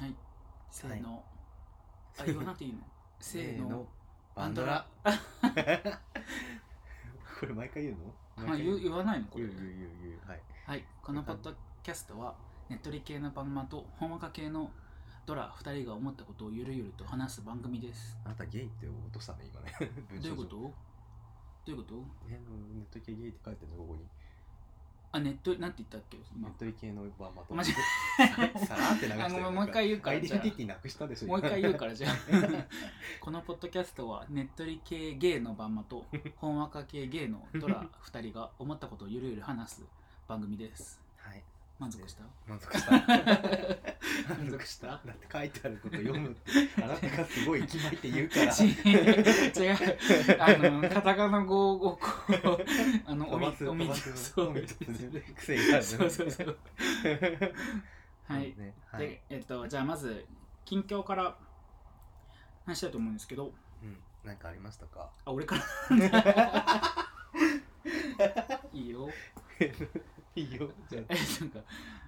はい。せーの、あ言わなくていいの？せーの。バンドラ。これ毎回言うの？あ言う言わないの？これ。言う言う言う。はい。はい。このポッドキャストはネットリ系のバンマと本若系のドラ2人が思ったことをゆるゆると話す番組です。あなたゲイって落としたね今ね。どういうこと？どういうこと？えネット系ゲイって書いてるのここにあネットなんて言ったっけ？ネ今ットリ系のバンマとマジ さらって流したよあごめんもう一回言うからアイデンティティなくしたでしょ。もう一回言うからじゃあ。このポッドキャストはネットリ系ゲイのバンマと 本若系ゲイのドラ2人が思ったことをゆるゆる話す番組です。はい満足した？満足した。満足した？だって書いてあること読む。ってあなたがすごい決まりって言うから。違う。あのカタカナ語をこうあのおみおみそう。そうそうそう。はい。ね。はい。でえっとじゃあまず近況から話したいと思うんですけど。うん。何かありましたか？あ俺から？いいよいいよ。じゃあ。えなんか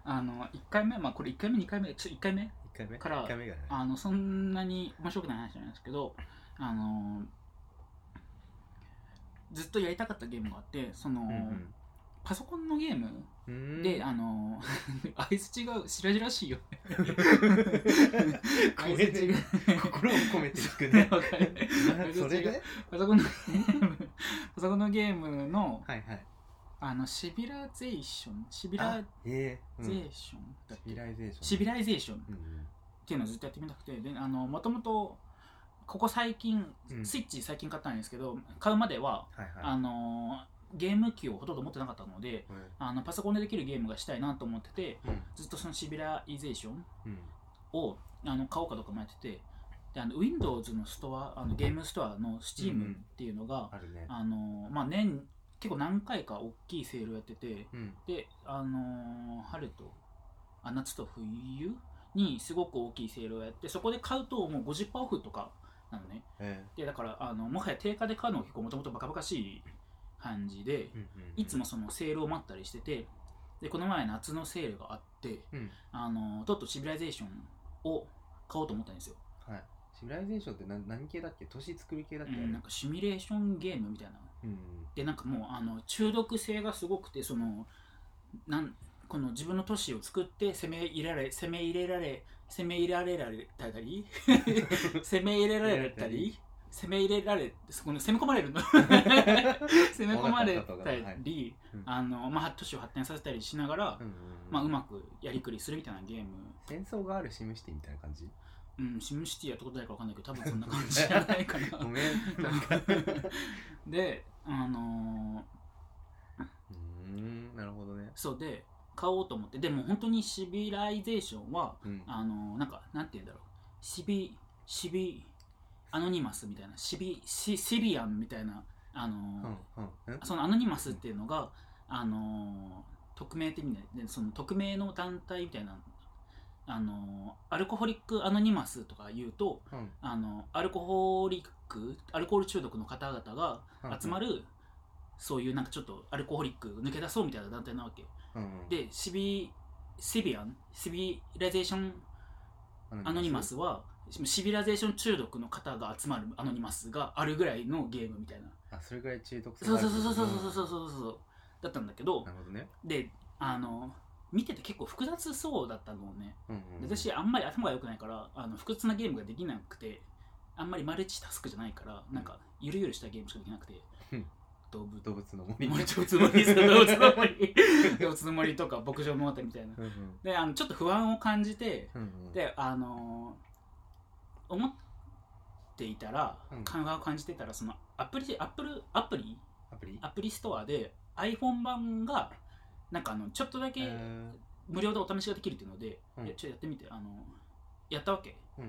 あの1回目まあこれ1回目2回目ちょ1回目？一回目？から一回目がね。あのそんなに面白くない話じゃないですけどあのずっとやりたかったゲームがあってその、うんパソコンのゲームうん。で、あの相づちが白々しいよね。ごめんね相槌が心を込めて聞くねそれで？パソコンのゲーム。パソコンのゲームのはいはいあのシビラゼーション？シビラゼーションだっけ、シビライゼーション。シビライゼーション。っていうのをずっとやってみたくて。であのもともとここ最近、うん。スイッチ最近買ったんですけど買うまでは、あのゲーム機をほとんど持ってなかったのでうん。あのパソコンでできるゲームがしたいなと思っててうん。ずっとそのシビライゼーションうん。をあの買おうかどうか迷っててであの Windows のストアあのゲームストアの Steam っていうのが、あのまあ、年結構何回か大きいセールをやっててうん。で、あの春とあ夏と冬にすごく大きいセールをやってそこで買うともう50%オフとかなのね。えでだからあのもはや定価で買うのが結構もともとバカバカしい感じでえうんうんいつもそのセールを待ったりしててでこの前夏のセールがあってうん。あのとっとシビライゼーションを買おうと思ったんですよ、はいシビライゼーションって何何系だっけ？都市作り系だっけ？うん、なんかシミュレーションゲームみたいな。うん。でなんかもうあの中毒性がすごくてそのなんこの自分の都市を作って攻め入れられ攻め入れられ攻め入れられられたり 攻め入れられたり攻め入れられそこに攻め込まれるの。攻め込まれたり、うんあのまあ都市を発展させたりしながら、うんうん。まあ、うまくやりくりするみたいなゲーム。戦争があるシムシティみたいな感じ？うん、シムシティやったことないか分かんないけど多分そんな感じじゃ ないかな。ごめん であのーうーんなるほどね。そうで買おうと思って。でも本当にシビライゼーションはうん。あのーなんかなんて言うんだろう。シビシビ anonymous みたいな。シビシシビアンみたいなあのーうんその anonymous っていうのがあのー匿名的にでその匿名の団体みたいなあのー alcoholic anonymous とか言うとうん。あの alcoholic アルコール中毒の方々が集まる、そういうなんかちょっと alcoholic 抜け出そうみたいな団体なわけ。うんうん。でシビシビアンシビライゼーション anonymous？はシビライゼーション中毒の方が集まる anonymous があるぐらいのゲームみたいな。あそれぐらい中毒性そうそうそうそうそうそうそうそう。だったんだけどなるほどね。であの見てて結構複雑そうだったのね。うんうん。で私あんまり頭が良くないからあの複雑なゲームができなくてあんまりマルチタスクじゃないからなんかゆるゆるしたゲームしかできなくて。うん。動物。動物の森。森動物の森。動物の森。動物の森とか牧場物語みたいな。うんうん。であのちょっと不安を感じてうんうん。であのー思っていたらうん。不安を感じてたらそのアプリアップルアプリ？アプリ？アプリストアで iPhone 版がなんかあのちょっとだけえ無料でお試しができるっていうので、うん。いやちょっとやってみてあのやったわけ。ーうん。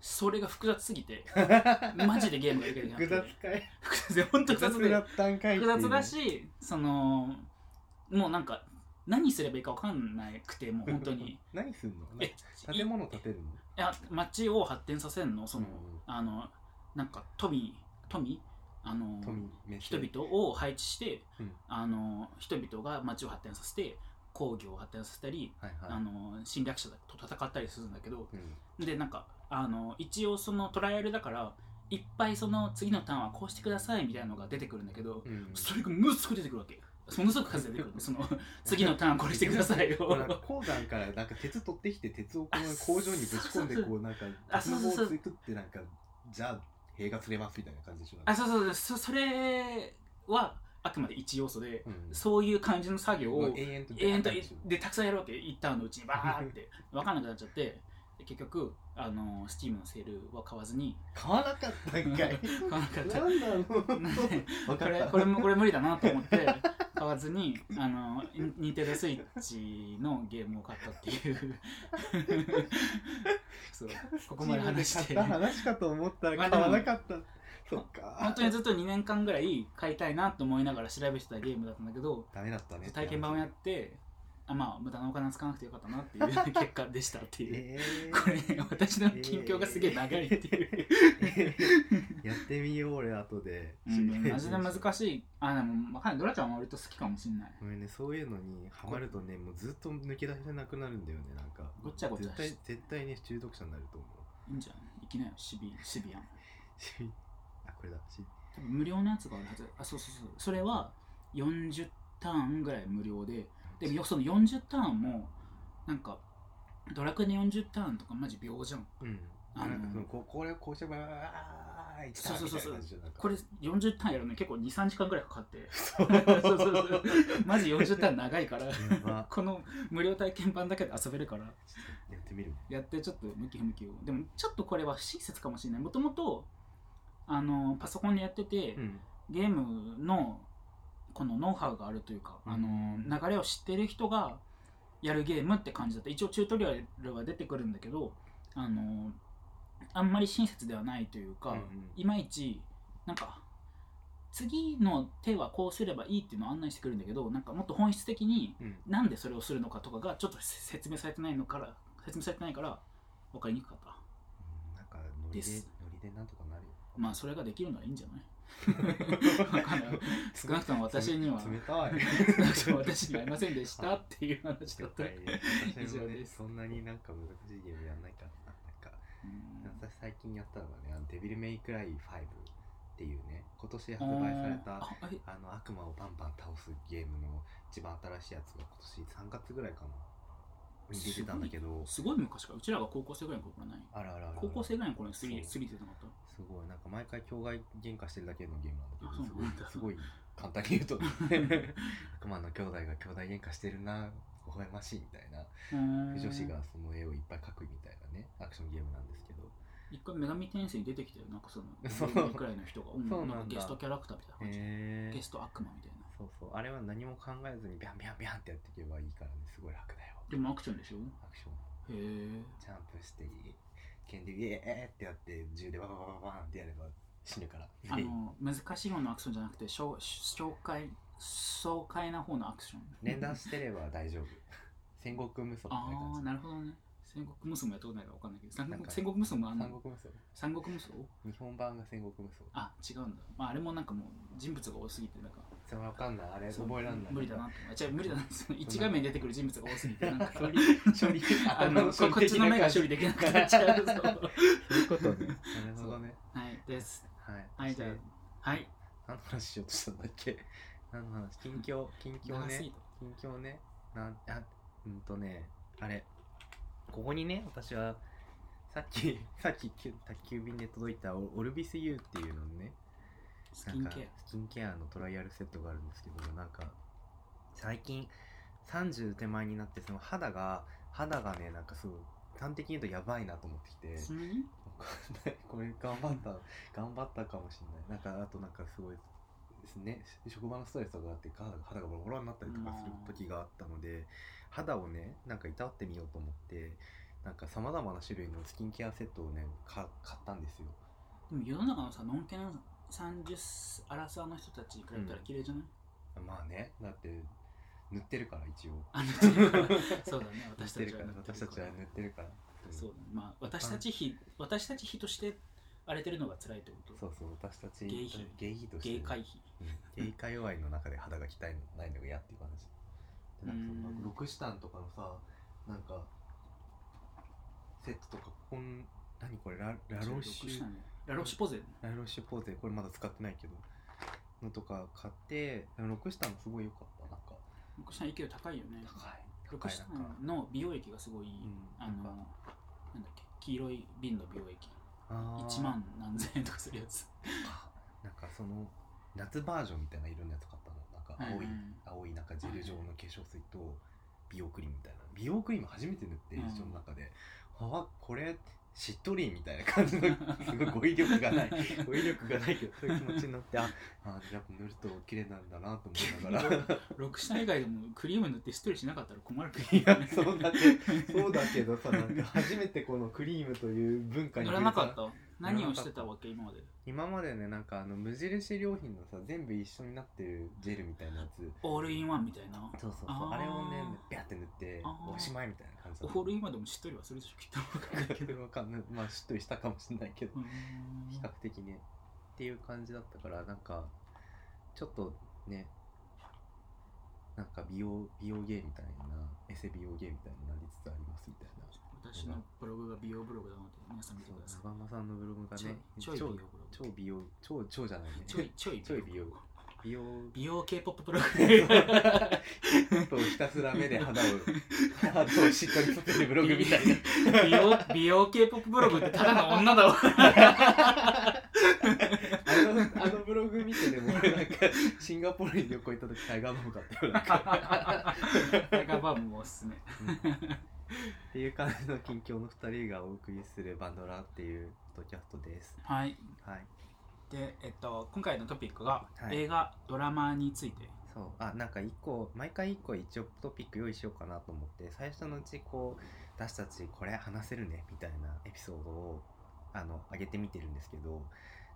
それが複雑すぎてうん マジでゲームができる複雑かい。複雑で本当複複雑で複雑だしそのもうなんか何すればいいか分かんなくてもう 本当に。何すんの？えい建物建てるの？いや街を発展させるの？その、うん。うんあのなんか富富あの人々を配置して、うん。あの人々が街を発展させて工業を発展させたり、はいはい。あの侵略者と戦ったりするんだけどうん。でなんかあの一応そのトライアルだからいっぱいその次のターンはこうしてくださいみたいなのが出てくるんだけど、うん。それがものすごく出てくるわけ。ものすごく数出てくるの。その 次のターンこれしてくださいよ。鉱山からなんか鉄取ってきて鉄をこの工場にぶち込んでこうなんかあ鉄の棒をそう。そうそう作ってなんかじゃあ塀が釣れますみたいな感じでしょ。あそうそうそう。そそれはあくまで一要素で、うん。そういう感じの作業を永遠と永遠とでたくさんやるわけ一ターンのうちにバーって 分かんなくなっちゃってで結局あのスチームのセールは買わずに買わなかったんかい。買わなかった。なんなの？こ分かった。れこれもこれ無理だなと思って買わずにあのニンテンドースイッチのゲームを買ったっていう。そう。ここまで話して。買った話かと思ったらまあ買わなかった。そっか。本当にずっと2年間ぐらい買いたいなと思いながら調べてたゲームだったんだけどダメだったね。体験版をやってあまあ無駄なお金使わなくてよかったなっていう 結果でしたっていう、えー。これ私の近況がすげえ長いっていう、やってみよう俺後で。うん、マジで難しい。あでもわかんないドラちゃんは割と好きかもしんない。ごめんねそういうのにハマるとねもうずっと抜け出せなくなるんだよねなんか。ごっちゃごっちゃ絶対絶対ね中毒者になると思う。いいんじゃん行きなよシビシビアン。しあこれだ。し多分無料のやつがあるはず。あそうそうそう。それは40ターンぐらい無料ででもよその40ターンもなんかドラクエの40ターンとかマジ秒じゃん。うん。あのここれをこうしてばーいそうそうそうそう。これ40ターンやるのに結構23時間ぐらいかかって。そうそうそうマジ40ターン長いから。この無料体験版だけで遊べるから。やってみるやってちょっと向き不向きを。でもちょっとこれは不親切かもしれない。もともとあのパソコンでやってて、うん。ゲームのこのノウハウがあるというか、うん。あの流れを知ってる人がやるゲームって感じだった。一応チュートリアルは出てくるんだけどあのあんまり親切ではないというか、うんうん。いまいちなんか次の手はこうすればいいっていうのを案内してくるんだけどなんかもっと本質的にうん。なんでそれをするのかとかがちょっと説明されてないのから説明されてないから分かりにくかった。うん。なんかノリでノリでなんとかなるよ。まあそれができるのはいいんじゃない？わかんない少なくとも私には。冷たい。少なくとも私にはありませんでした。っていう話だった。了解以上です。そんなになんか難しいゲームやんないから。ななん。か私最近やったのがねあのデビルメイクライ5っていうね今年発売されたあの悪魔をバンバン倒すゲームの一番新しいやつが今年3月ぐらいかなに出てたんだけど。すごい昔から。うちらが高校生ぐらいの頃ない？あらあら高校生ぐらいの頃に過ぎ過ぎてなかった？すごい。なんか毎回境外喧嘩してるだけのゲームなんだけあどすごいすごい簡単に言うと。悪魔の兄弟が兄弟喧嘩してるな微笑ましいみたいな。女女子がその絵をいっぱい描くみたいなねアクションゲームなんですけど。一回女神転生に出てきたよ。なんかそのそう。10人くらいの人が。うん。そうなんゲストキャラクターみたいな感じ。へゲスト悪魔みたいな。そうそう。あれは何も考えずにビャンビャンビャンってやっていけばいいからね。すごい楽だよでもアクションでしょ？アクション。へえ。ジャンプして剣でイエーってやって銃でバババババーンってやれば死ぬからあの難しい方のアクションじゃなくて紹紹介爽快な方のアクション連打してれば大丈夫戦国無双ああなるほどね戦国無双もやったことないから分かんないけど戦なんか国戦国無双もあんの三国無双三国無双日本版が戦国無双あ違うんだ、まあ、あれもなんかもう人物が多すぎてなんかそれわかんない。あれ覚えらんない。無理だなってあ違う無理だなその 一画面に出てくる人物が多すぎて なんか処理。処理。あのここっちの目が処理できなくなっちゃう そうそういうことねなるほどね。はいです。はい。はいじゃあはい。何の話しようとしたんだっけ？何の話？近況？近況ね。近況ね。なんあうんとね。あれ。ここにね私はさっきさっききゅ宅急便で届いたオオルビス U っていうのねスキンケなんかスキンケアのトライアルセットがあるんですけどもなんか最近30手前になってその肌が肌がねなんかすごい端的に言うとやばいなと思ってきて これ頑張った頑張ったかもしれない。なんかあとなんかすごいですね職場のストレスとかがあって肌がボロボロになったりとかする時があったので肌をねなんかいたわってみようと思ってなんかさまざまな種類のスキンケアセットをねか買ったんですよ。でも世の中のさのんけの30アラサーの人たちに比べたら綺麗じゃない、まあねだって塗ってるから一応。あ塗ってるから。そうだね。塗 私たちはってるから。私たちは塗ってるから。そうだね。まあ私たち非私たち非として荒れてるのが辛いってこと。そうそう私たちゲイ比ゲイ比として。芸回避。うん。ゲイ界隈の中で肌が汚いのないのが嫌っていう話。でなんかそのうん。ロクシタンとかのさなんかセットとかこん何これララロッシュ？ラロッシュポゼ？ラロッシュポーゼ。これまだ使ってないけど。のとか買ってロクシタンもすごい良かった。なんか。ロクシタン勢い。高い。よね高いロクシタンの美容液がすごい、うん。あのなんか。なんだっけ？黄色い瓶の美容液。あー。1万何千円とかするやつ。なんかその夏バージョンみたいな色のやつ買ったの。なんか青い、うんうん青いなんかジェル状の化粧水と美容クリームみたいな。美容クリーム初めて塗ってうん。一緒の中で、あこれしっとりみたいな感じのすごい語彙力がない。語彙力がないけどそういう気持ちになってあ あやっぱ塗ると綺麗なんだなと思いながら。ロクシタン以外でもクリーム塗ってしっとりしなかったら困るけど いやそうだけそうだけどさなんか初めてこのクリームという文化に塗らなかった？何をしてたわけ今まで。今までねなんかあの無印良品のさ全部一緒になってるジェルみたいなやつ。オールインワンみたいな？そうそうそう。あれをねビャって塗っておしまいみたいな感じだオールインワンでもしっとりはするでしょきっと。分かんないけけどどわかんない。まあしっとりしたかもしれないけど。比較的ね。っていう感じだったからなんかちょっとねなんか美容美容ゲーみたいなエセ美容ゲーみたいになりつつありますみたいな私のブログが美容ブログなので皆さん見てください。長間さんのブログがねちょいちょい美容ブログ。超美容超超じゃないね。ちょいちょいちょい美容。美容美容 K-POP ブログ。とひたすら目で肌を肌をしっとりさせるブログみたいな。美容美容 K-POP ブログってただの女だわ。あのあのブログ見てでも俺なんかシンガポールに旅行行った時タイガーマム買ったよな。んかタイガーバームもおすすめっていう感じの近況の2人がお送りするバンドラっていうポッドキャストです。はい。はい。でえっと今回のトピックが、はい。映画ドラマについて。そう。あなんか一個毎回一個一応トピック用意しようかなと思って最初のうちこう私たちこれ話せるねみたいなエピソードをあの上げてみてるんですけど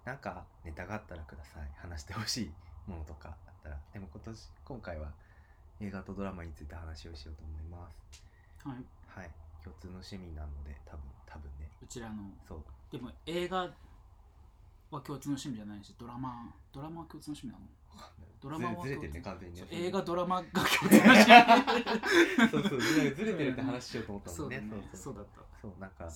なんかネタがあったらください。話してほしいものとかあったら。でも今年今回は映画とドラマについて話をしようと思います。はいはい。共通の趣味なので多分多分ね。うちらの。そう。でも映画は共通の趣味じゃないしドラマドラマは共通の趣味なの。ドラマはずずれてるね完全に映画ドラマが共通の趣味。そうそうずれてるって話しようと思ったもんね。そうだね。そそう。そううだった。そうなんか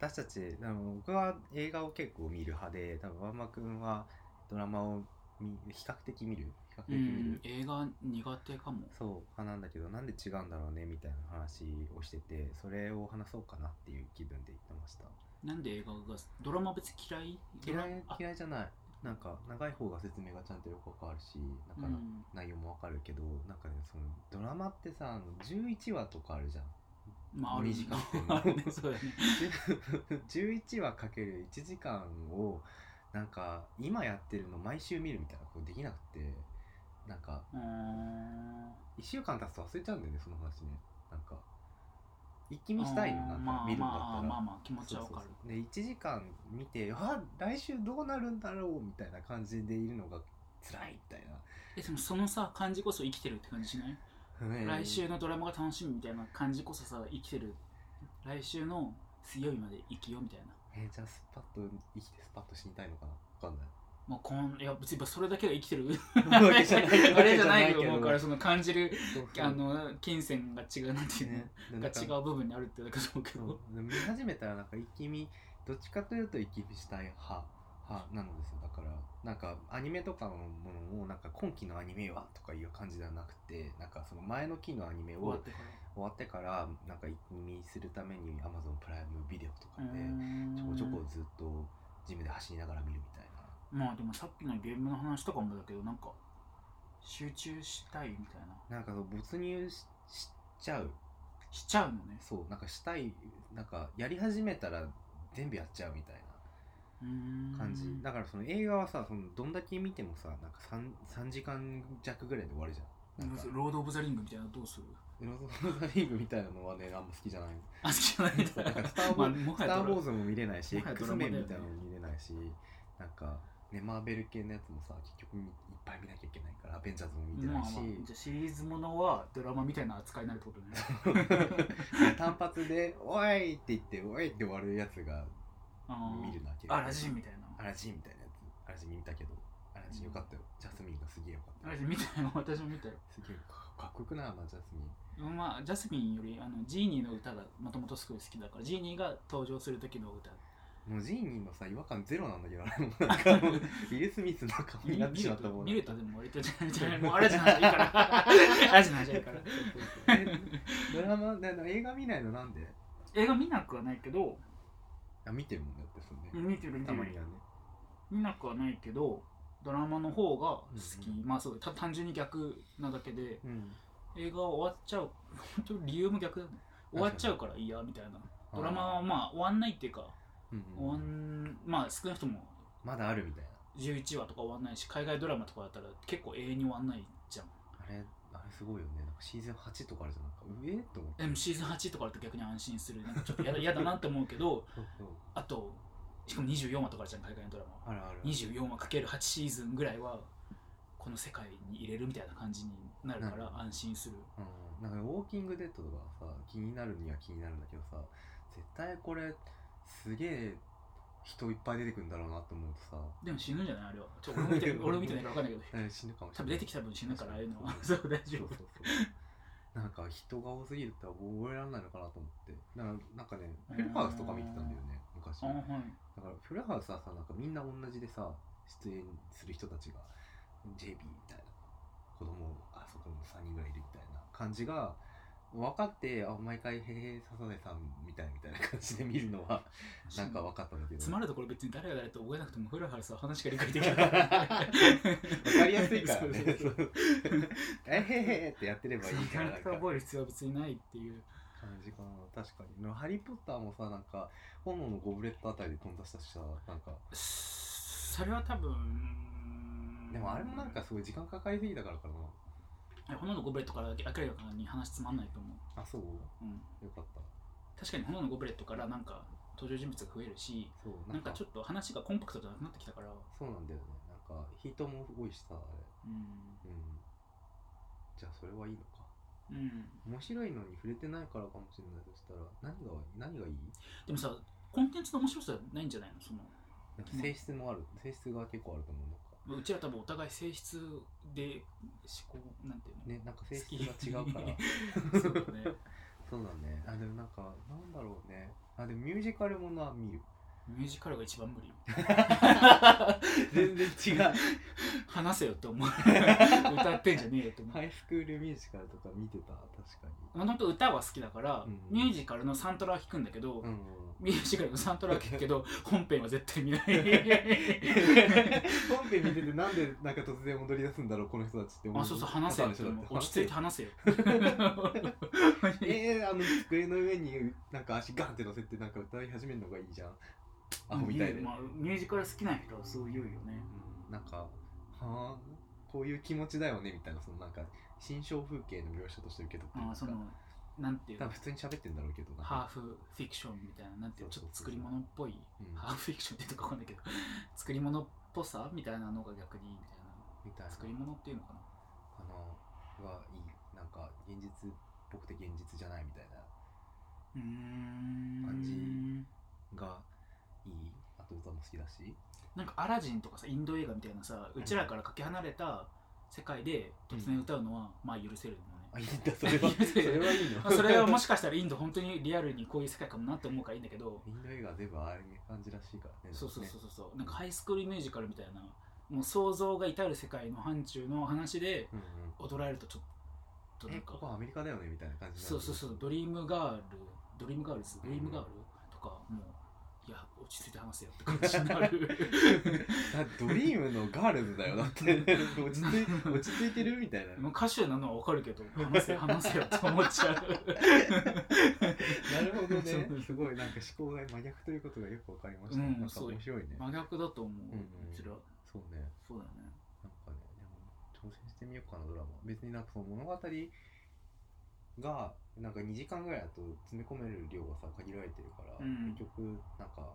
私たちあの僕は映画を結構見る派で多分ワンマくんはドラマを見比較的見る比較的う見ん。る、映画苦手かも。そう。派なんだけどなんで違うんだろうねみたいな話をしててそれを話そうかなっていう気分で言ってました。なんで映画がドラマ別に嫌い？嫌い？嫌いじゃない。なんか長い方が説明がちゃんとよくわかるしだからうん。内容もわかるけど、なんかねそのドラマってさあの11話とかあるじゃん。まあある短くてもあるね そうだね。11話かける1時間をなんか今やってるの毎週見るみたいなことできなくてなんかうーん。1週間経つと忘れちゃうんだよねその話ね。なんか一気見したいのなんかまあ見るんだったら、まあまあまあ気持ちはわかる。そうそうそう。で1時間見てあ来週どうなるんだろうみたいな感じでいるのが辛いみたいえでもそのさ感じこそ生きてるって感じしない、来週のドラマが楽しみみたいな感じこそさ生きてる。来週の水曜日まで生きようみたいな。えーじゃあスパッと生きてスパッと死にたいのかな？わかんないもうこんいや別にそれだけが生きてる。あれじゃないと思うからその感じるあの金銭が違うなんていうの、ね違う部分にあるってだけだと思うけど。見始めたらなんか一気見どっちかというと一気見したい派派なのですよ。だからなんかアニメとかのものをなんか今期のアニメはとかいう感じではなくてなんかその前の期のアニメを終わってから。なんか一気見するために Amazon プライムビデオとかうでちょこちょこずっとジムで走りながら見るみたいなまあでもさっきのゲームの話とかもだけどなんか集中したいみたいな。なんか没入ししちゃう。しちゃうのね。そうなんかしたいなんかやり始めたら全部やっちゃうみたいな。感じ。だからその映画はさそのどんだけ見てもさなんか 3, 3時間弱ぐらいで終わるじゃん。なんか。ロード・オブ・ザ・リングみたいなのどうする？ロード・オブ・ザ・リングみたいなのはねあんま好きじゃない。あ好きじゃない。んだなんかまあスター・ウォーズも見れないし X メンみたいなのも見れないしなんかねマーベル系のやつもさ結局いっぱい見なきゃいけないからアベンジャーズも見てないし、まあじゃあシリーズものはドラマみたいな扱いになるってことね。単発で「おい!」って言って「おい!」って終わるやつが見るだけアラジンみたいな。アラジンみたいなやつ。アラジン見たけどアラジンよかったよ。ジャスミンがすげえよかった。アラジン見たよ。私も見たよ。すげえかっこよくない？あのジャスミン。まあジャスミンよりあのジーニーの歌がもともとすごい好きだからジーニーが登場する時の歌もうジーニーのさ違和感ゼロなんだけどなんかもう ウィル・スミスの顔になってしまったもん見るとでも割とじゃないじゃないもうあれじゃないからあれじゃないじゃないから。えドラマで映画見ないのなんで？映画見なくはないけどあ見てるもんだってそんね。見てる見てる。たまにはね。見なくはないけどドラマの方が好き、うんうまあそうた単純に逆なだけでうん。映画は終わっちゃう。本当に理由も逆だね。終わっちゃうからいいやみたいな。ドラマはまあ終わんないっていうかうんまあ少なくともまだあるみたいな。11話とか終わんないし海外ドラマとかだったら結構永遠に終わんないじゃん。あれあれすごいよね。なんかシーズン8とかあるじゃん。なんか上と思って。でもシーズン8とかだと逆に安心する。なんかちょっとやだ やだなって思うけどあとしかも24話とかあるじゃん海外のドラマ。あるある。24話かける8シーズンぐらいはこの世界に入れるみたいな感じになるから安心する。うん、なんかウォーキングデッドとかさ気になるには気になるんだけどさ絶対これすげえ人いっぱい出てくるんだろうなと思うとさ。でも死ぬんじゃない？あれは。ちょ俺も見て 俺も見てないから分かんないけど。え死ぬかもし多分れない。出てきた分死ぬからああいうのは。確そう大丈夫。そうそうなんか人が多すぎるって覚えられないのかなと思って。だからなんかねフルハウスとか見てたんだよね昔。あはい。だからフルハウスはさなんかみんな同じでさ出演する人たちが JB みたいな。子供あそこも3人ぐらいいるみたいな感じが分かってあ毎回「へへサザエさん」みたいみたいな感じで見るのは なんか分かったんだけど。つまるところ別に誰が誰と覚えなくてもフルハウスは話が理解できる分分かりやすいからね。えへへってやってればいいからなんか覚える必要は別にないっていう感じかな。確かに。ハリー・ポッターもさなんか炎のゴブレットあたりで飛んだしたしさなんか。それは多分でもあれもなんかすごい時間かかりすぎたからかな炎のゴブレットから明らかに話つまんないと思う、あそう。うん、よかった。確かに炎のゴブレットからなんか登場人物が増えるしそうなんか。ちょっと話がコンパクトじゃなくなってきたから。そうなんだよね。なんか人も多いしさあれ。うん。うん。じゃあそれはいいのか。うん。面白いのに触れてないからかもしれないとしたら何が何がいい？でもさコンテンツの面白さないんじゃないの？そのなんか性質もある。性質が結構あると思う。なんかうちら多分お互い性質で思考なんていうの？ねなんか性質が違うから。そうだね。そうだね。あでもなんかなんだろうね。あでもミュージカルものは見るミュージカルが一番無理 全然違う。話せよって思う。歌ってんじゃねえよって思う。ハイスクールミュージカルとか見てた？確かもともと歌は好きだから、うんミュージカルのサントラは聴くんだけど、にうん。ミュージカルのサントラは聴くけど 本編は絶対見ない。本編見ててなんでなんか突然踊り出すんだろうこの人たちって思う。あそうそう話せよって落ち着いて話せよ。えー、あの机の上になんか足ガンって乗せてなんか歌い始めるのがいいじゃんあみたいで、まあ、ミュージカル好きな人はそう言うよね。うん。なんかはあ？こういう気持ちだよねみたいなそのなんか新象風景の描写として受け取ってるあそのなんていうの？多分普通に喋ってんだろうけどハーフフィクションみたいななんていうの？ちょっと作り物っぽい。うん。ハーフフィクションって言うとかわかんないけど。作り物っぽさみたいなのが逆にみたいみたいな。な作り物っていうのかな？あのはいいなんか現実っぽくて現実じゃないみたいな。うーんも好きだし。なんかアラジンとかさインド映画みたいなさうちらからかけ離れた世界で突然歌うのは、まあ許せるのね。あいいんだそれは。それはいいの。まあそれはもしかしたらインド本当にリアルにこういう世界かもなって思うからいいんだけど。インド映画は全部ああいう感じらしいからね。そうそうねそうそう。なんかハイスクールミュージカルみたいなもう想像が至る世界の範疇の話でうんうん。踊られるとちょっとなんか。えここはアメリカだよねみたいな感じになるそうそうそうドリームガールドリームガールズドリームガールとかもう落ち着いて話せよって感じになる。ドリームのガールズだよ。だって。落ち着い落ち着いてるみたいな。もう歌手なのは分かるけど話せ話せよって思っちゃう。なるほどね。すごいなんか思考が真逆ということがよくわかりました、うんなんか面白いね。真逆だと思う、うんうん。うちら。そうね。そうだよね。なんかねでも挑戦してみようかなドラマ。別になんかその物語がなんか2時間ぐらいだと詰め込める量がさ限られてるから、うん。結局なんか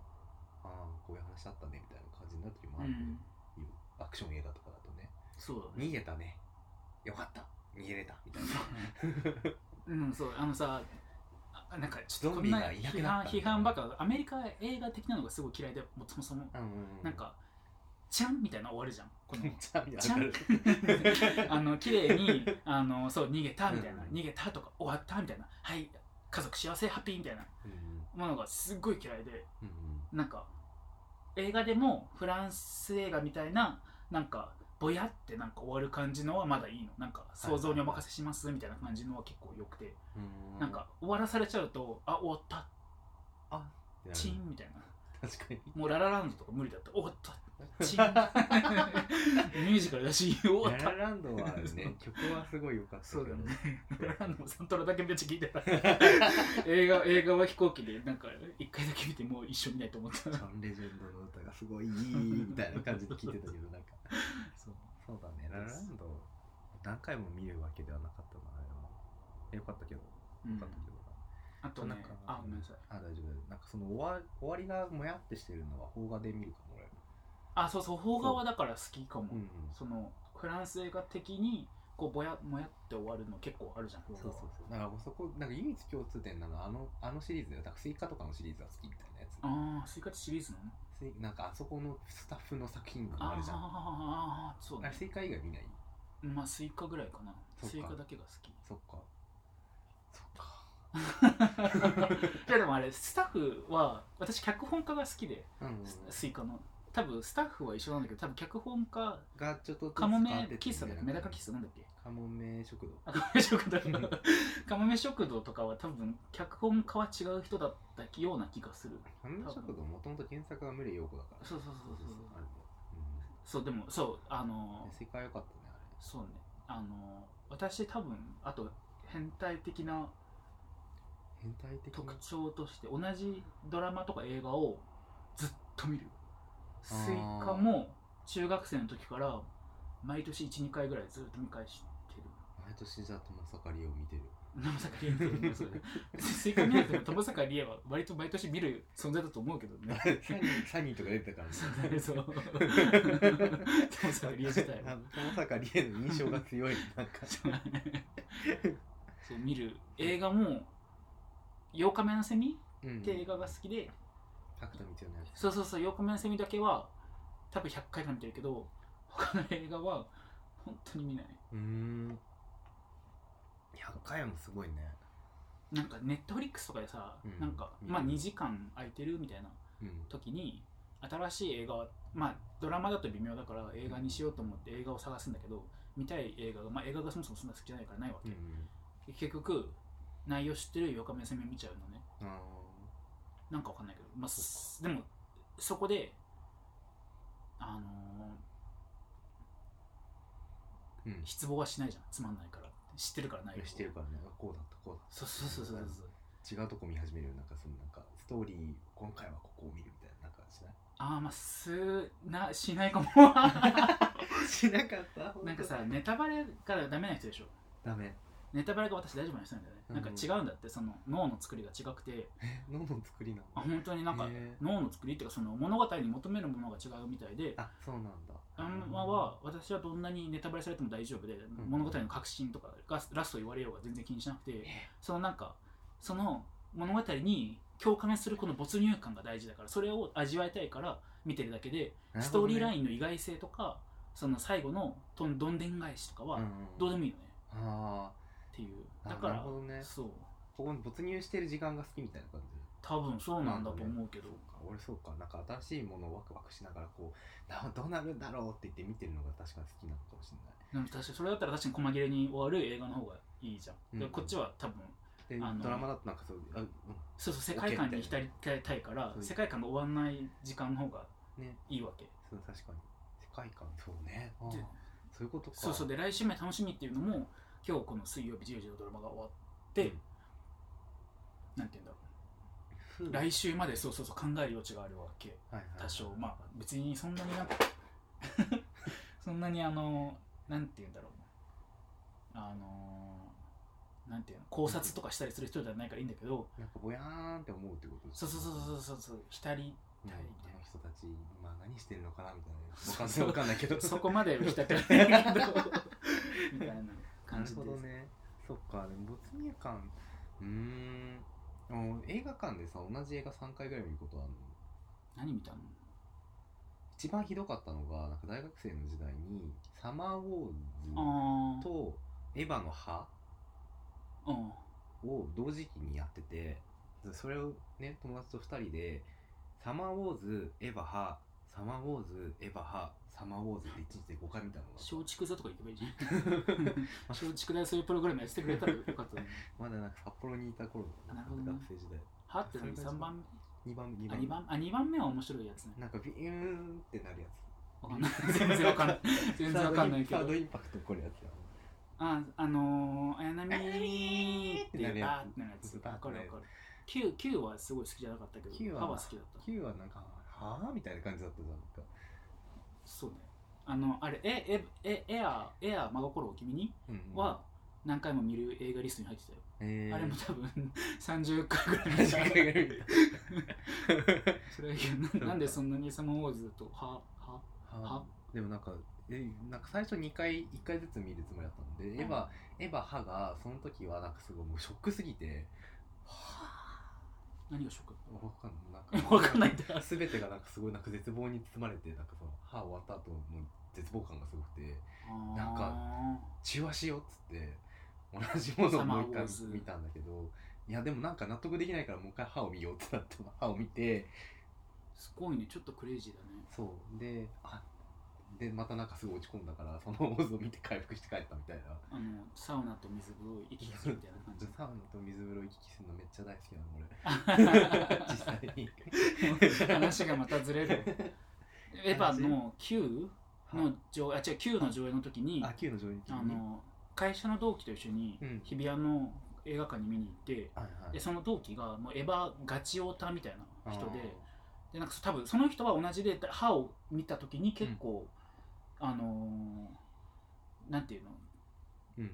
ああこういう話あったねみたいな感じになる時もある、うん。アクション映画とかだとね。そうだね。逃げたね。よかった。逃げれた。みたいな。うんそう。あのさあなんかちょっとこんな批判批判ばっかアメリカ映画的なのがすごい嫌いでもそもそも。うんうんうん。なんかちゃんみたいな終わるじゃん。この。ちゃんあの綺麗にあのそう逃げたみたいな、うん逃げたとか終わったみたいな。はい家族幸せハッピーみたいな。うんものがすっごい嫌いで。うん。なんか映画でもフランス映画みたいななんかぼやってなんか終わる感じのはまだいいの。なんか想像にお任せしますみたいな感じのは結構良くて、うん。なんか終わらされちゃうとあ終わった。あチンみたいな。確かに。もうララランドとか無理だった。終わったチンミュージカルだし終わった。ララランドはね 曲はすごい良かったそうだよね。ララランドもサントラだけめっちゃ聞いてた。映画映画は飛行機でなんか一回だけ見てもう一緒見ないと思った。ジョン・レジェンドの歌がすごいいいみたいな感じで聞いてたけどなんか。そう。そうだね。ララランド何回も見るわけではなかったなあれは。よかったけど。うん。よかったけどあとねなんか、あごめんなさい。あ大丈夫なんかその終わ終わりがもやってしてるのは邦画で見るかも俺あそうそう邦画はだから好きかも。うんうんそのフランス映画的にこうぼやもやって終わるの結構あるじゃん。そうそうそうだからそこなんか唯一共通点なのはあのあのシリーズだよなんかスイカとかのシリーズが好きみたいなやつああスイカってシリーズなの？スイなんかあそこのスタッフの作品がああるじゃんああそう。スイカ以外見ない？まあスイカぐらいかな。スイカだけが好き。そっかそっか いやでもあれスタッフは私脚本家が好きでうんうんススイカの多分スタッフは一緒なんだけど多分脚本家がちょっとカモメ喫茶だっけ？メダカ喫茶なんだっけカモメ食堂。あカモメ食堂。カモメ食堂とかは多分脚本家は違う人だったような気がする。カモメ食堂もともと原作が群ようこだから。そうそうそうそう。あれもそうでもそうあうんのスイカ良かったねあそうね。あの私多分あと変態的なれ変態的な？特徴として同じドラマとか映画をずっと見るスイカも中学生の時から毎年12回ぐらいずっと見返してる。毎年じゃあ友坂理恵を見てる。友坂理恵見てる。そうスイカ見なくても友坂理恵は割と毎年見る存在だと思うけどね。サニーサニーとか出てたから。ねそう。友坂理恵自体は。友坂理恵の印象が強い。なんか。そう。そう見る。映画も「8日目のセミ」うん。って映画が好きで角田光代のやつ。そうそうそう8日目のセミだけは多分100回か見てるけど他の映画は本当に見ない。うーん。100回もすごいね。なんかネットフリックスとかでさ、うん。なんか、うんまあ2時間空いてるみたいなうん。時に新しい映画はまあドラマだと微妙だから映画にしようと思って映画を探すんだけど見たい映画がまあ映画がそもそもそんな好きじゃないからないわけ、うん結局内容知ってる8日目のセミ見ちゃうのね。あなんかわかんないけど、まあ、でもそこであのーうん。ー失望はしないじゃん。つまんないから。知ってるから内容を知ってるからね。あこうだったこうだっそうそうそうそうそう。た違うとこ見始めるよなんかそのなんかストーリー今回はここを見るみたいななんかしない？ああまあすなしないかも。しなかった？なんかさネタバレがダメな人でしょ。ダメネタバレが私大丈夫な人なんだよね、うん。なんか違うんだってその脳の作りが違くて。え脳の作りなの？あ本当になんか脳の作りっていうかその物語に求めるものが違うみたいで。あそうなんだ。あんまは私はどんなにネタバレされても大丈夫で、ん。物語の核心とかがラスト言われようが全然気にしなくてそのなんかその物語に共感するこの没入感が大事だからそれを味わいたいから見てるだけで、ストーリーランインの意外性とかその最後のどんどんでん返しとかはどうでもいいのね、あっていう。あだからなるほどね。そう。ここに没入してる時間が好きみたいな感じ。多分そうなんだと思うけど、そうか。俺そうか。なんか新しいものをワクワクしながらこうなどうなるんだろうって言って見てるのが確かに好きなのかもしれない。でも確かにそれだったら確かに細切れに終わる映画の方がいいじゃん、でうん。こっちは多分であのドラマだとなんかそうあ、うそうそう世界観に浸りたいからそう世界観が終わんない時間の方がん、ね。いいわけ。そう確かに。世界観そうね。あーでそういうことか。そうそう。で来週目楽しみっていうのも今日この水曜日10時のドラマが終わって、うん。なんて言うんだろふう。う来週までそうそうそう考える余地があるわけ。はいはい多少。まあ別にそんなになんか そんなにあのなんて言うんだろう。あのなんていうの考察とかしたりする人ではないからいいんだけどなんかぼやーんって思うってことそうそうそうそうそうそう浸りうんたい。みたいあの人たち今何してるのかなみたいな。わかんないわかんないけど。なそこまで浸ってないけど。みたいな感じです。なるほどね。そっか。でも没入感。うーん。映画館でさ同じ映画3回ぐらい見ることあるの？何見たの？一番ひどかったのがなんか大学生の時代に「サマーウォーあズ」と「エヴァの歯あうん」を同時期にやっててそれをね友達と2人で「サマーウォーズエヴァ歯」「サマーウォーズエヴァ歯」「サマーウォーズ」って1日で5回見たのが松竹座とか行けばいいじゃん。松竹でそういうプログラムやっててくれたらよかったのに。まだなんか札幌にいた頃なるほどね。学生時代。はって何3番？2番2番あ二番？あ二番目は面白いやつね。なんかビューンってなるやつ。わかんない。全然わかんない。全然わかんないけど。サードインパクト起こるやつや。ああのー、綾波ってなるやつ。バーってなるやつ。わかるわかる。Q, Q はすごい好きじゃなかったけど Q は歯は好きだった。Q はなんかはあ？みたいな感じだったじゃんなんか。そうね。あのあれえええエアエア真心を君に？うんうん。は何回も見る映画リストに入ってたよ、えー。あれも多分 30回ぐらい。見たそれな。なんでそんなにサマーウォーズとははは？でもなんかえなんか最初2回1回ずつ見るつもりだったので、うん。エヴァエヴァ歯がその時はなんかすごいもうショックすぎて何がショックわかんないわかんない。んだ全てがなんかすごいなんか絶望に包まれてなんかその歯終わった後の絶望感がすごくてなんか中和しようっつって同じものをもう一回見たんだけどいやでもなんか納得できないからもう一回歯を見ようってなって歯を見て。すごいね。ちょっとクレイジーだね。そう。であでまたなんかすごい落ち込んだから そのオーズを見て回復して帰ったみたいな。あのサウナと水風呂行き来するみたいな感じ。サウナと水風呂行き来するのめっちゃ大好きなの俺。実際に。話がまたずれる。エヴァの Q の上あ違う Q の上映の時にあの上映あの会社の同期と一緒にうん。日比谷の映画館に見に行って、はいはい。でその同期がもうエヴァガチオタみたいな人ででなんか多分その人は同じで歯を見た時に結構、あのーなんていうの？うん。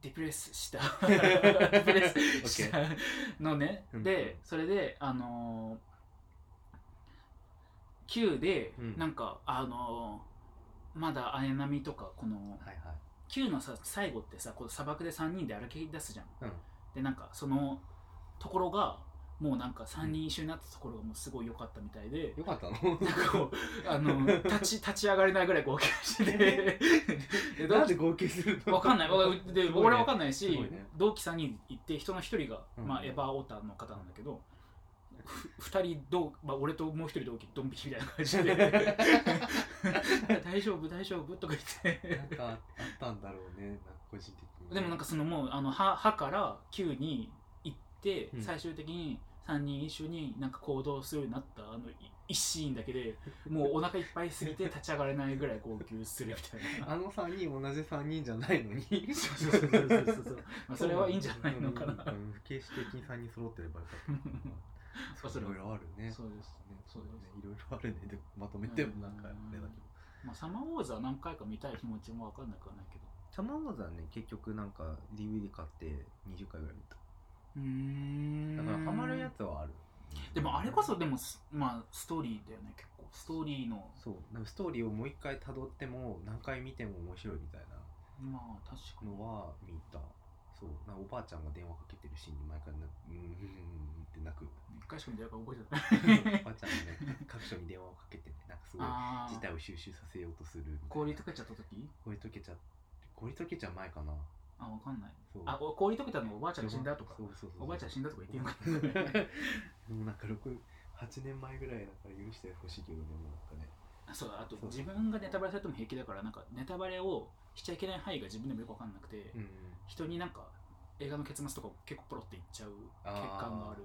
ディプレスした。ディプレスしたのね、うん。でそれであのー Q でうん。なんか、あのーまだ綾波とかこのはいはい。Q のさ最後ってさこの砂漠で3人で歩き出すじゃん。うん。でなんかそのところがもうなんか3人一緒になったところがもうすごい良かったみたいで、よかったの？なんかこうあの立ち立ち上がれないぐらい号泣して。てなんで号泣するの？わかんない。わかで、すごいね。俺わかんないし、ね。同期3人行って人の1人が、うん。まあ、エヴァオタの方なんだけどふ2人同、まあ、俺ともう1人同期ドン引きみたいな感じで。大丈夫大丈夫？とか言って。なんかあったんだろうね。個人的にでもなんかそのもうあの歯歯から9に行って、うん。最終的に3人一緒になんか行動するようになったあのい一シーンだけでもうお腹いっぱいすぎて立ち上がれないぐらい号泣するみたいな。あの3人同じ3人じゃないのに。そうそうそうそうそうまあそれはいいんじゃないのかな。うん形式的に3人揃ってればよかった。そそうういろいろあるね。そうですね。そうです。ねいろいろあるね。でまとめてもなんかあれだけど。まあ、サマーウォーズは何回か見たい気持ちも分かんなくはないけど。サマーウォーズはね結局なんか DVD 買って20回ぐらい見たうーん。だからハマるやつはある。でもあれこそでもすまあストーリーだよね結構。ストーリーの。そう。なんかストーリーをもう一回辿っても何回見ても面白いみたいまあ確かに。なのは見た。そう。なおばあちゃんが電話かけてるシーンに毎回なうんうんうんって泣く。一回しか見てないから覚えてないおばあちゃんがね各所に電話をかけてねなんかすごいあ事態を収集させようとする氷溶けちゃった時？氷溶けちゃ氷溶けちゃう前かなあ分かんない。そう。あお氷溶けたのおばあちゃんが死んだとか。そうそうそうおばあちゃん死んだとか言ってんのかなでもなんか6 8年前ぐらいだから許してほしいけどねもうなんかね。あそうあとそう。自分がネタバレされても平気だからなんかネタバレをしちゃいけない範囲が自分でもよく分かんなくて、うん人になんか映画の結末とかを結構ポロって言っちゃう欠陥がある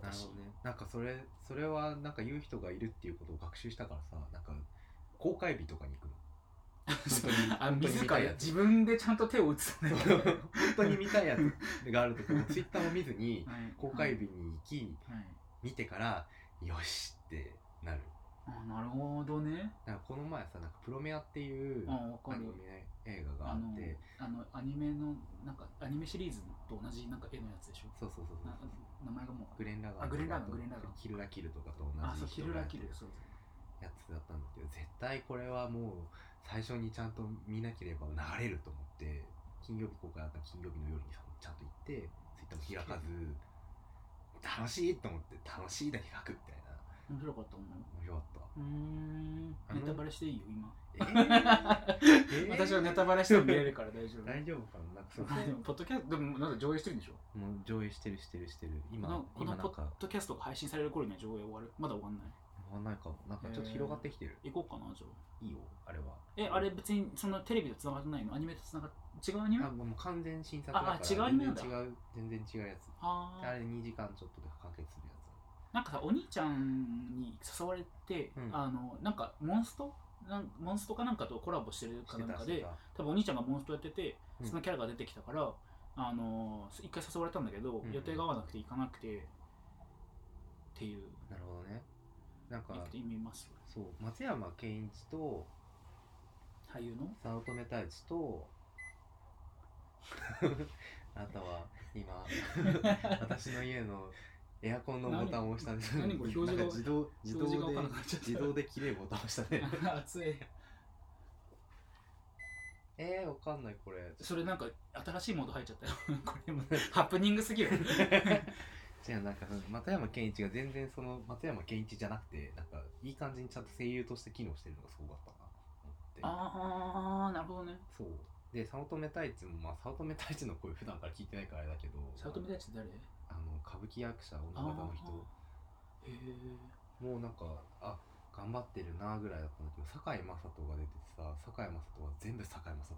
なる私ほどね。なんかそれそれはなんか言う人がいるっていうことを学習したからさなんか公開日とかに行くのあ自ら自分でちゃんと手を打つね。本当に見たいやつ。があるときもツイッターを見ずにはい。公開日に行きはい。見てからよしってなる。あなるほどね。なんかこの前さなんかプロメアっていうアニるメ映画があってあのアニメのなんかアニメシリーズと同じなんか絵のやつでしょ？そうそうそうそうな名前がもう。グレン・ラガンあグレンラガンとかとグレンラガンキルラキルとかと同じあそうキルラキ人がルそうやつだったんだけど絶対これはもう最初にちゃんと見なければ流れると思って金曜日公開だった金曜日の夜にさちゃんと行ってツイッターも開かず楽しいと思って楽しいだけ書くみたいな。面白かったもん面白かった。うーん。ネタバレしていいよ今。えー、私はネタバレしても見れるから大丈夫。大丈夫かな？なんかそあでもポッドキャストでもなんか上映してるんでしょ？もう上映してるしてるしてる。今このポッドキャストが配信される頃には上映終わる？まだ終わんない？わかんないかも。なんかちょっと広がってきてる、行こうかなじゃあ。いいよあれは。えあれ別にそのテレビと繋がってないの？アニメと繋がっ違うアニメ？あもう完全新作だからああ違うアニメなんだ。全然違う全然違うやつ。あー。あれ2時間ちょっとで完結するやなんかさお兄ちゃんに誘われて、うん。あのなんかモンスト？なんモンストかなんかとコラボしてるつかなんかで多分お兄ちゃんがモンストやっててうん。そのキャラが出てきたから、あの一回誘われたんだけど、うん。予定が合わなくて行かなくてっていうなんかそう松山ケンイチと俳優の？早乙女太一と あなたは今 私の家のエアコンのボタンを押したんです。何何これ？表示が自動自動で自動で切れるボタンを押したね。熱い。えー、わかんないこれ。それなんか新しいモード入っちゃったよ。これもハプニングすぎるじゃあなんかその松山ケンイチが全然その松山ケンイチじゃなくてなんかいい感じにちゃんと声優として機能してるのがすごかったな。と思って。ああなるほどね。そう。で早乙女太一もまあ早乙女太一の声普段から聞いてないからあれだけど早乙女太一って誰？へあの歌舞伎役者女方の人。えもうなんかあ頑張ってるなぐらいだったんだけど堺雅人が出ててさ堺雅人は全部堺雅人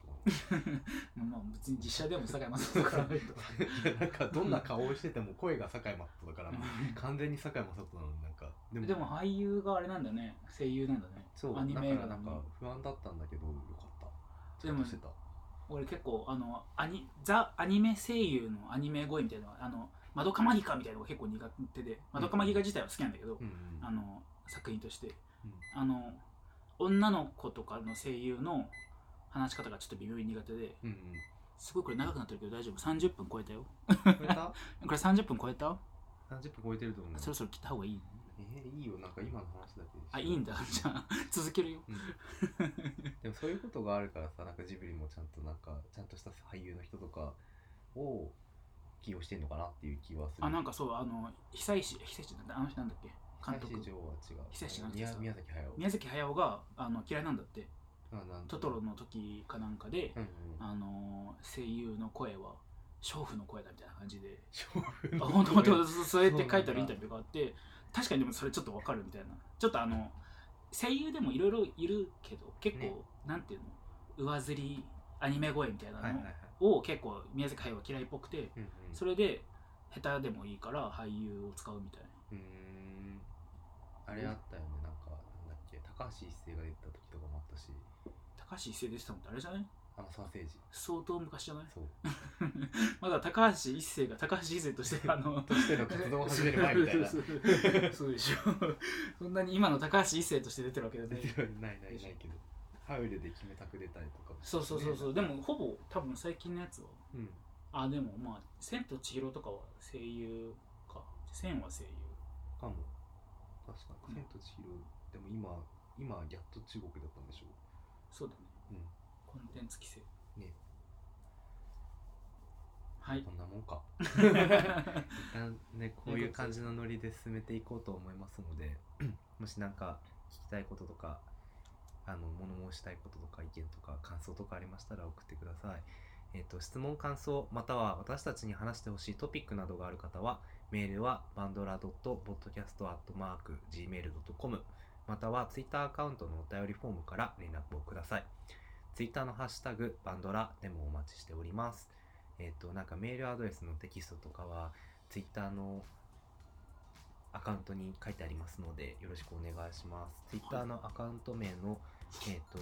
なのまあ別に実写でも坂井雅人からな いとなんかどんな顔をしてても声が堺雅人だから完全に堺雅人なのになんかででも俳優があれなんだね。声優なんだね。そうアニメ映画だからなんか不安だったんだけどよかった。ちでもしてた。俺結構あのアニザ・アニメ声優のアニメ声みたいなのはあのマドカマギカみたいなのが結構苦手でマドカマギカ自体は好きなんだけど、うんうん。あの作品として。うん。あの女の子とかの声優の話し方がちょっと微妙に苦手でうんうん。すごいこれ長くなってるけど大丈夫？30分超えたよ。超えた？これ30分超えた？30分超えてると思う。そろそろ切った方がいいえー、いいよ。なんか今の話だけであいいんだ。じゃあ 続けるよ。うん。でもそういうことがあるからさなんかジブリもちゃんとなんかちゃんとした俳優の人とかを起用してんのかなっていう気はする。あなんかそうあの久石久石なんだあの人なんだっけ？監督。久石じゃなくて宮さ宮崎駿。宮崎駿があの嫌いなんだって。トトロの時かなんかで、うんうん。あの声優の声は娼婦の声だみたいな感じで。あの本当本当声 そうやって書いてあるインタビューがあって確かにでもそれちょっとわかるみたいな。ちょっとあの声優でもいろいろいるけど結構、ね。なんていうの？上ずりアニメ声みたいなのを結構宮崎駿は嫌いっぽくてそれで下手でもいいから俳優を使うみたいなあれあったよね。なんかなんだっけ。高橋一生が出た時とかもあったし。高橋一生出てたのってあれじゃない？天沢誠治相当昔じゃない？そう。まだ高橋一生が高橋一生としてあの としての活動を始める前みたいな。そうでしょ。そんなに今の高橋一生として出てるわけで出てるないないないけど。ハウルでキムタク出たりとかもそうそうそうそう。でもほぼ多分最近のやつは。うん。あでもまあ「千と千尋」とかは声優か。千は声優。かも確かに「千と千尋」でも今今やっと中国だったんでしょ？そうだね。うん。コンテンツ規制。ね。はい。こんなもんか。一旦ねこういう感じのノリで進めていこうと思いますので もし何か聞きたいこととかあの物申したいこととか意見とか感想とかありましたら送ってください。えっ、と質問感想または私たちに話してほしいトピックなどがある方はメールはバンドラ .podcast.gmail.com またはツイッターアカウントのお便りフォームから連絡をください。ツイッターのハッシュタグバンドラでもお待ちしております。えっ、となんかメールアドレスのテキストとかはツイッターのアカウントに書いてありますのでよろしくお願いします。ツイッターのアカウント名の、えっ、と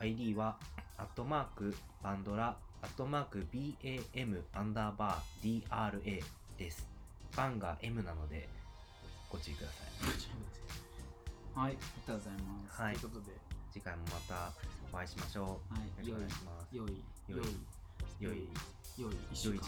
ID はアットマークバンドラアットマーク BAM アンダーバー DRA です。バンが M なのでご注意ください。はいありがとうございます、はい。ということで。次回もまたお会いしましょう。はいよろしくお願いします。良い良い良い良い良い一週間